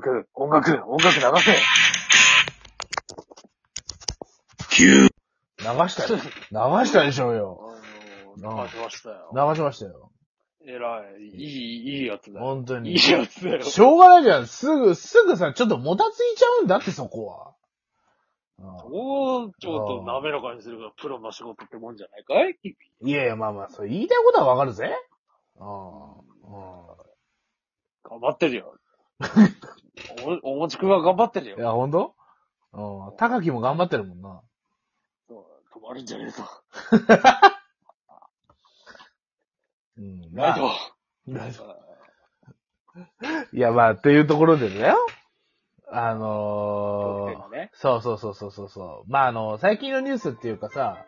楽、音楽、音楽流せ。流したよ。流したでしょうよ。あの、流しましたよ。流しましたよ。えらい。いい、いいやつだよ。本当に。いいやつだよ。しょうがないじゃん。すぐ、すぐさ、ちょっともたついちゃうんだって、そこは。うんもう、ちょっと滑らかにするがプロの仕事ってもんじゃないかい？君いやいや、まあまあ、それ言いたいことはわかるぜ。うん。頑張ってるよ。お、おもちくんは頑張ってるうん。いよ。や、ほんとうん。高木も頑張ってるもんな。止まるんじゃねえぞ。うん。ライト。ライトいや、まあ、というところでね。あのー、ね。そうそうそうそうそうそう。まあ、あの、最近のニュースっていうかさ、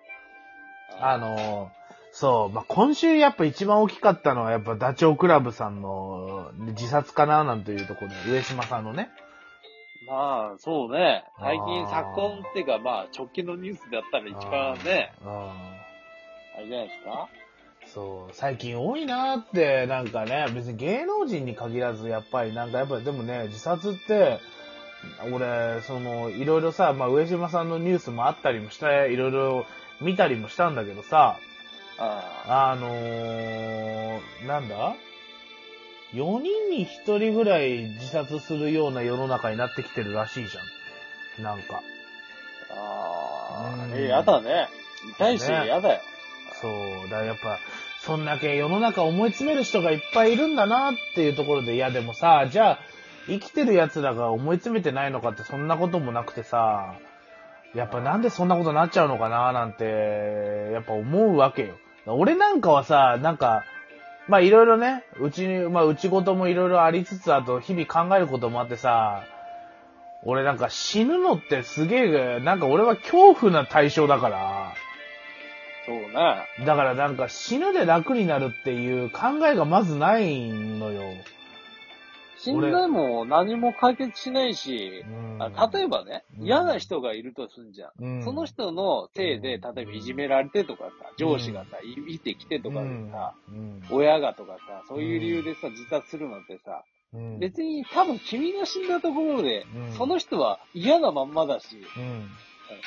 あのー、そう、まあ、今週やっぱ一番大きかったのはやっぱダチョウ倶楽部さんの自殺かななんていうところで、上島さんのね。まあ、そうね。最近、昨今っていうか、まあ、直近のニュースであったら一番ね、うん。あれじゃないですか？そう、最近多いなーって、なんかね、別に芸能人に限らず、やっぱりなんかやっぱりでもね、自殺って、俺、その、いろいろさ、まあ上島さんのニュースもあったりもして、いろいろ見たりもしたんだけどさ、ああのー、なんだ ?4 人に1人ぐらい自殺するような世の中になってきてるらしいじゃん。なんか。あ。あえ、やだね。痛いし、ねやだよ。そう。だからやっぱ、そんだけ世の中思い詰める人がいっぱいいるんだなっていうところで、いやでもさ、じゃあ、生きてる奴らが思い詰めてないのかってそんなこともなくてさ、やっぱなんでそんなことになっちゃうのかななんて、やっぱ思うわけよ。俺なんかはさ、なんか、まあいろいろね、うちに、まあうちごともいろいろありつつ、あと日々考えることもあってさ、俺なんか死ぬのってすげえ、なんか俺は恐怖な対象だから、そうね。だからなんか死ぬで楽になるっていう考えがまずないのよ。死んでも何も解決しないし、例えばね、うん。嫌な人がいるとすんじゃん。うん。その人のせいで、うん。例えばいじめられてとかさ、上司がさ、いいてきてとかでさ、うん。親がとかさ、そういう理由でさ、自殺するなんてさ、うん。別に多分君が死んだところで、うん。その人は嫌なまんまだし、うん。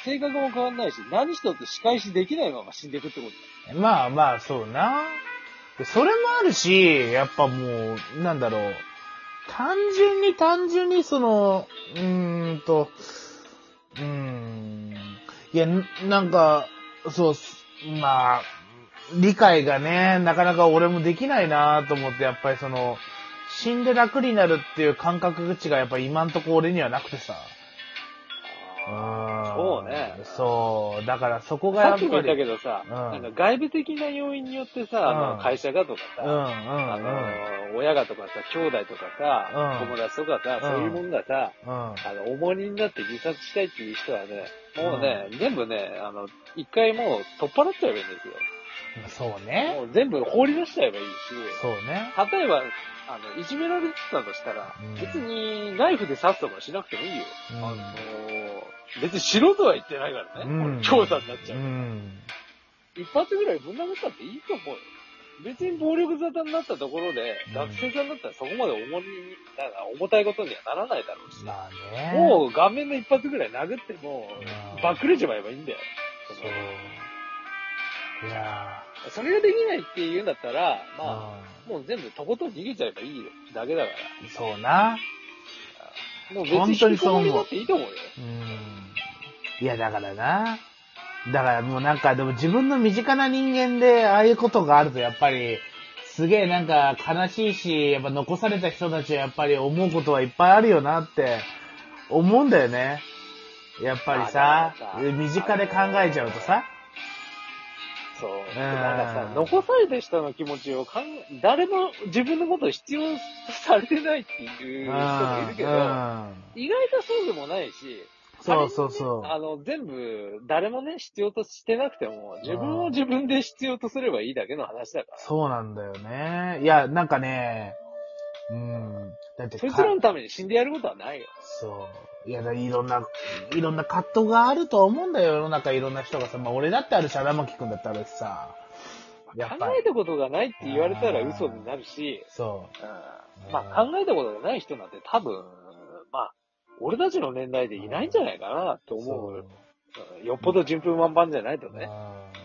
性格も変わんないし、何一つ仕返しできないまま死んでいくってことまあまあ、そうな。でそれもあるし、やっぱもう、なんだろう。単純に単純にその、うーんと、うーん。いや、なんか、そう、まあ、理解がね、なかなか俺もできないなと思って、やっぱりその、死んで楽になるっていう感覚値がやっぱ今んとこ俺にはなくてさ。うんそうねそう。だからそこがやっぱり。さっきも言ったけどさ、うんなんか外部的な要因によってさ、あうんの会社がとかさ、うんうんうん。あの、親がとかさ、兄弟とかさ、うん友達とかさ、うんそういうもんがさ、うん。あの、重荷になって自殺したいっていう人はね、もうね、全部ね、あの、一回もう取っ払っちゃえばいいんですよ。そうね。もう全部放り出しちゃえばいいし、そうね。例えば、あの、いじめられてたとしたら、うん別にナイフで刺すとかしなくてもいいよ。うんあの、別にしろとは言ってないからね。うん調査になっちゃう。うん。一発ぐらいぶん殴ったっていいと思うよ。別に暴力沙汰になったところで、うん学生さんだったらそこまで重荷に、なんか重たいことにはならないだろうし。まあね。もう顔面の一発ぐらい殴ってもう、んバックレちまえばいいんだよ。そう。いやそれができないって言うんだったら、ー。まあ、もう全部とことん逃げちゃえばいいよ。だけだかうんそうな。ら。もう別に本当に引きこそう思うもりだっていいと思うよ。うん。いや、だからな。だからもうなんか、でも自分の身近な人間で、ああいうことがあると、やっぱり、すげえなんか悲しいし、やっぱ残された人たちはやっぱり思うことはいっぱいあるよなって、思うんだよね。やっぱりさ、身近で考えちゃうとさ。そう。んなんかさ、残された人の気持ちを考え、誰も自分のことを必要とされてないっていう人もいるけど、うん意外とそうでもないし、そうそうそう。あの、全部、誰もね、必要としてなくても、自分を自分で必要とすればいいだけの話だから。そうなんだよね。いや、なんかね、うん。だってかそいつらのために死んでやることはないよ。そう。いや、だいろんな、いろんな葛藤があると思うんだよ、世の中いろんな人がさ。まあ、俺だってあるし、荒牧くんだってあるしさ。やっ考。えたことがないって言われたら嘘になるし、そうんまあ考えたことがない人なんて多分、俺たちの年代でいないんじゃないかなと思そうう。よっぽど順風満帆じゃないとね。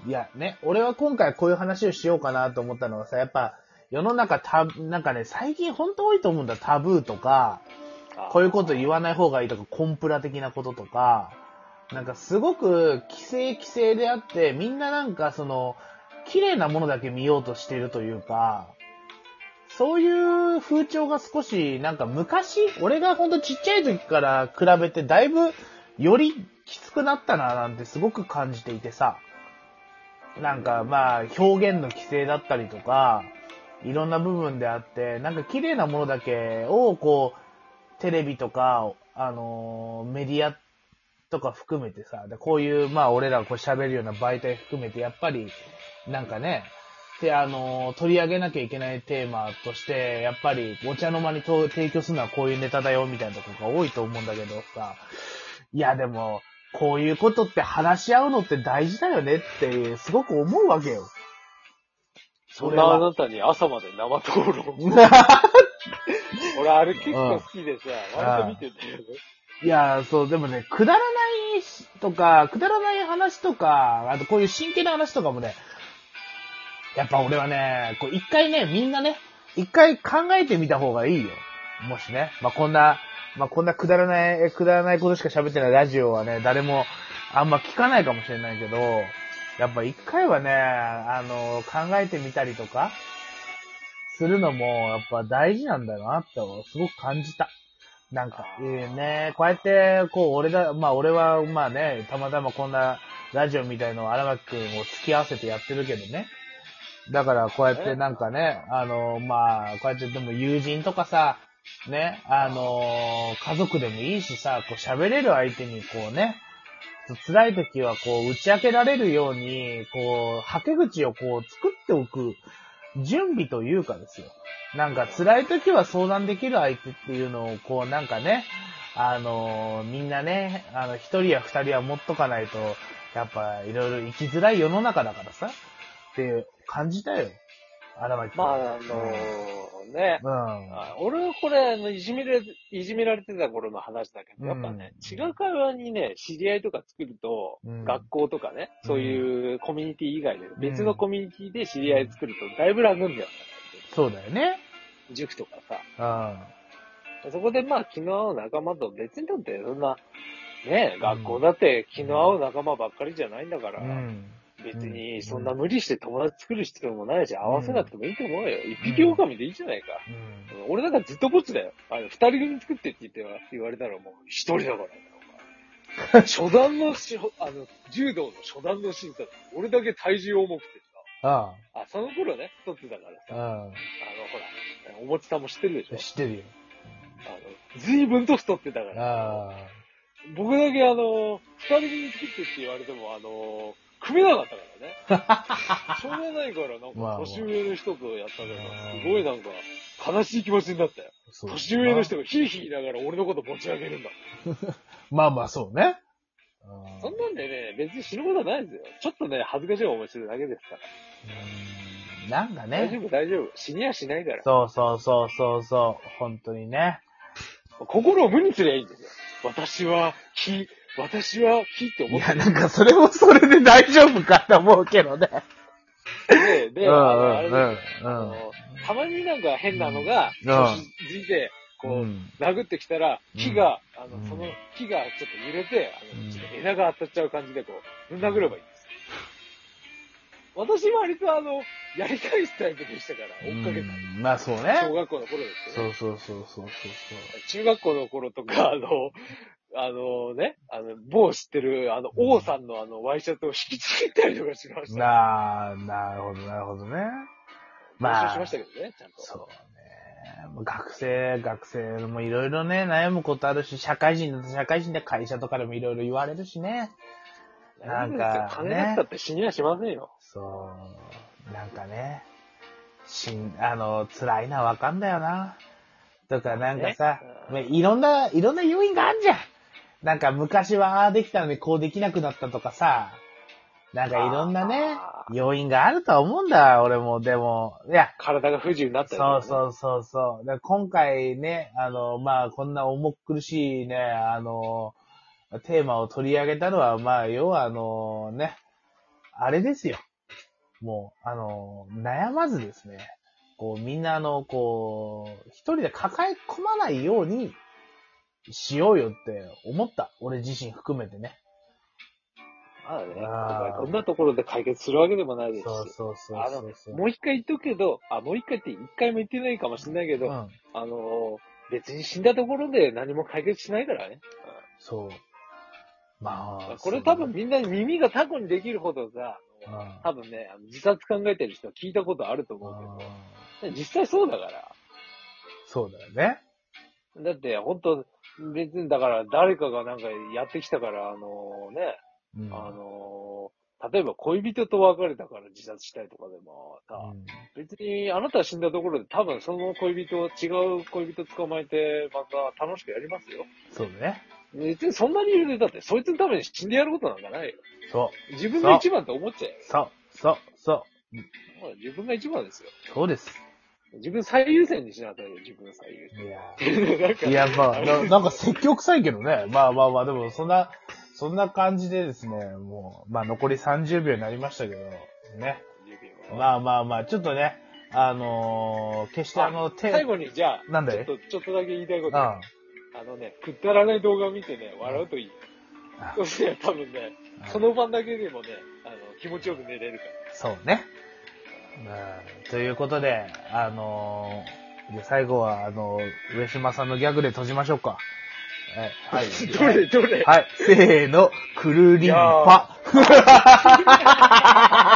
いや、ね、俺は今回こういう話をしようかなと思ったのはさ、やっぱ、世の中た、なんかね、最近本当多いと思うんだ。タブーとか、こういうこと言わない方がいいとか、コンプラ的なこととか、なんかすごく規制規制であって、みんななんかその、綺麗なものだけ見ようとしているというか、そういう風潮が少し、なんか昔、俺がほんとちっちゃい時から比べてだいぶよりきつくなったななんてすごく感じていてさ、なんかまあ表現の規制だったりとか、いろんな部分であって、なんか綺麗なものだけをこう、テレビとか、あのメディアとか含めてさ、でこういう、まあ俺らがこう喋るような媒体含めて、やっぱり、なんかね、で、あの取り上げなきゃいけないテーマとして、やっぱり、お茶の間に提供するのはこういうネタだよ、みたいなところが多いと思うんだけどさ、いやでも、こういうことって話し合うのって大事だよねって、すごく思うわけよ。そんなあなたに朝まで生討論。俺あれ結構好きでさ、割と見てたよね。いや、そう、でもね、くだらないしとか、くだらない話とか、あとこういう真剣な話とかもね、やっぱ俺はね、こう一回ね、みんなね、一回考えてみた方がいいよ。もしね。まあ、こんな、まあ、こんなくだらない、くだらないことしか喋ってないラジオはね、誰もあんま聞かないかもしれないけど、やっぱ一回はね、あの、考えてみたりとか、するのも、やっぱ大事なんだなって、すごく感じた。なんか、いいね、こうやって、こう、俺だ、まあ俺は、まあね、たまたまこんなラジオみたいのを荒牧くんを付き合わせてやってるけどね。だから、こうやってなんかね、あの、まあ、こうやってでも友人とかさ、ね、あの、家族でもいいしさ、こう喋れる相手にこうね、辛い時はこう打ち明けられるように、こう、はけ口をこう作っておく準備というかですよ。なんか辛い時は相談できる相手っていうのを、こうなんかね、あのみんなね、あの、一人や二人は持っとかないと、やっぱいろいろ生きづらい世の中だからさ、って感じたよ。荒牧君まあ、あのね、うん。あ俺はこれ、あの、いじめられ、いじめられてた頃の話だけど、やっぱね、違う会話にね、知り合いとか作ると、うん学校とかね、そういうコミュニティ以外で、別のコミュニティで知り合い作ると、だいぶ楽んだよ。そうだよね。塾とかさ。うん。そこでまあ、気の合う仲間と、別にだって、そんな、ね、学校だって気の合う仲間ばっかりじゃないんだから、うん。別にそんな無理して友達作る必要もないし、合わせなくてもいいと思うよ。一匹狼でいいじゃないか。うん。俺なんかずっとぼっちだよ。あの、二人組作ってって言っては言われたらもう一人だからね、お前。初段のし、あの、柔道の初段の審査だ俺だけ体重重くてあさ。あ、その頃ね、太ってたからさ。あ。あの、ほら、おもちさんも知ってるでしょうん。知ってるよ。あの、随分と太ってたから。ああ。僕だけあの、二人組作ってって言われても、あの、組めなかったからね。しょうがないから、なんか、まあまあ年上の人とやったけどあ、ーすごいなんか、悲しい気持ちになったよ。そう年上の人がヒーヒー言いながら俺のこと持ち上げるんだ。まあまあ、そうね。うんそんなんでね、別に死ぬことはないですよ。ちょっとね、恥ずかしい思いするだけですから。うんなんかね。大丈夫、大丈夫。死にはしないから。そうそうそうそうそう。本当にね。心を無にすりゃいいんですよ。私は、火、私は火ってい思ってや、なんかそれもそれで大丈夫かと思うけどね。て、で、うんあの、あれですよ。うんあのたまになんか変なのが、うん調子づいて、こう、うん。殴ってきたら、うん。木が、あの、うん。その木がちょっと揺れて、あうん。の、ちょっと枝が当たっちゃう感じで、こう、殴ればいいんです。私割とあの、やり返すタイプでしたから、追っかけた。うんまあそうね。小学校の頃ですけど、そうそうそうそうそう。中学校の頃とか、あの、あのね、あの、某知ってる、あの、王さんのあの、ワイシャツを引きちぎったりとかしまし。た。なあ、なるほど、なるほどね。まあしましたけどね、ちゃんと。そうね。学生、学生もいろいろね、悩むことあるし、社会人だと社会人で会社とかでもいろいろ言われるしね。なんか金なくたって死にはしませんよ。そう。なんかね、しん、あの、辛いな、わかんだよな。とか、なんかさ、ねまあいろんな、いろんな要因があんじゃん。なんか昔はああできたのにこうできなくなったとかさ、なんかいろんなねあ、要因があるとは思うんだ、俺も。でも、いや、体が不自由になったりとかねそうそうそうそう。で今回ね、あの、まあ、こんな重苦しいね、あの、テーマを取り上げたのは、まあ、要はあの、ね、あれですよ。もう、あの、悩まずですね、こう、みんなあの、こう、一人で抱え込まないようにしようよって思った。俺自身含めてね。まあね、あーこんなところで解決するわけでもないですし。そうそうそうそうそう。もう一回言っとくけど、あ、もう一回って一回も言ってないかもしれないけど、うん、あの、別に死んだところで何も解決しないからね。そう。まあ。これ多分みんな耳がタコにできるほどさ、そう、うん多分ね、あの自殺考えてる人は聞いたことあると思うけうんど、実際そうだから。そうだよね。だって、本当別にだから誰かがなんかやってきたから、あのね、うんあの例えば恋人と別れたから自殺したいとかでもさ、うん別にあなたは死んだところで多分その恋人を違う恋人捕まえてまた楽しくやりますよ。そうだね。別にそんな理由でだってそいつのために死んでやることなんかないよ。そう。自分が一番って思っちゃえよ。そう、そう、そう。もう自分が一番ですよ。そうです。自分最優先にしなさいよ、自分最優いや先。なんかいや、まあ、ななんか積極臭いけどね。まあまあまあ、でも、そんな、そんな感じでですね、もう、まあ残り30秒になりましたけど、ね。まあまあまあ、ちょっとね、あのー決してあの、手、最後にじゃあ、なんだいちょっと、ちょっとだけ言いたいこうん。と。ああのね、くだらない動画を見てね、笑うといい。そして多分ね、その晩だけでもね、あの、気持ちよく寝れるから。そうね。うんということで、あのーで最後は、あの上島さんのギャグで閉じましょうか。はい。はい。どれどれ？はい。せーの、くるりんぱ。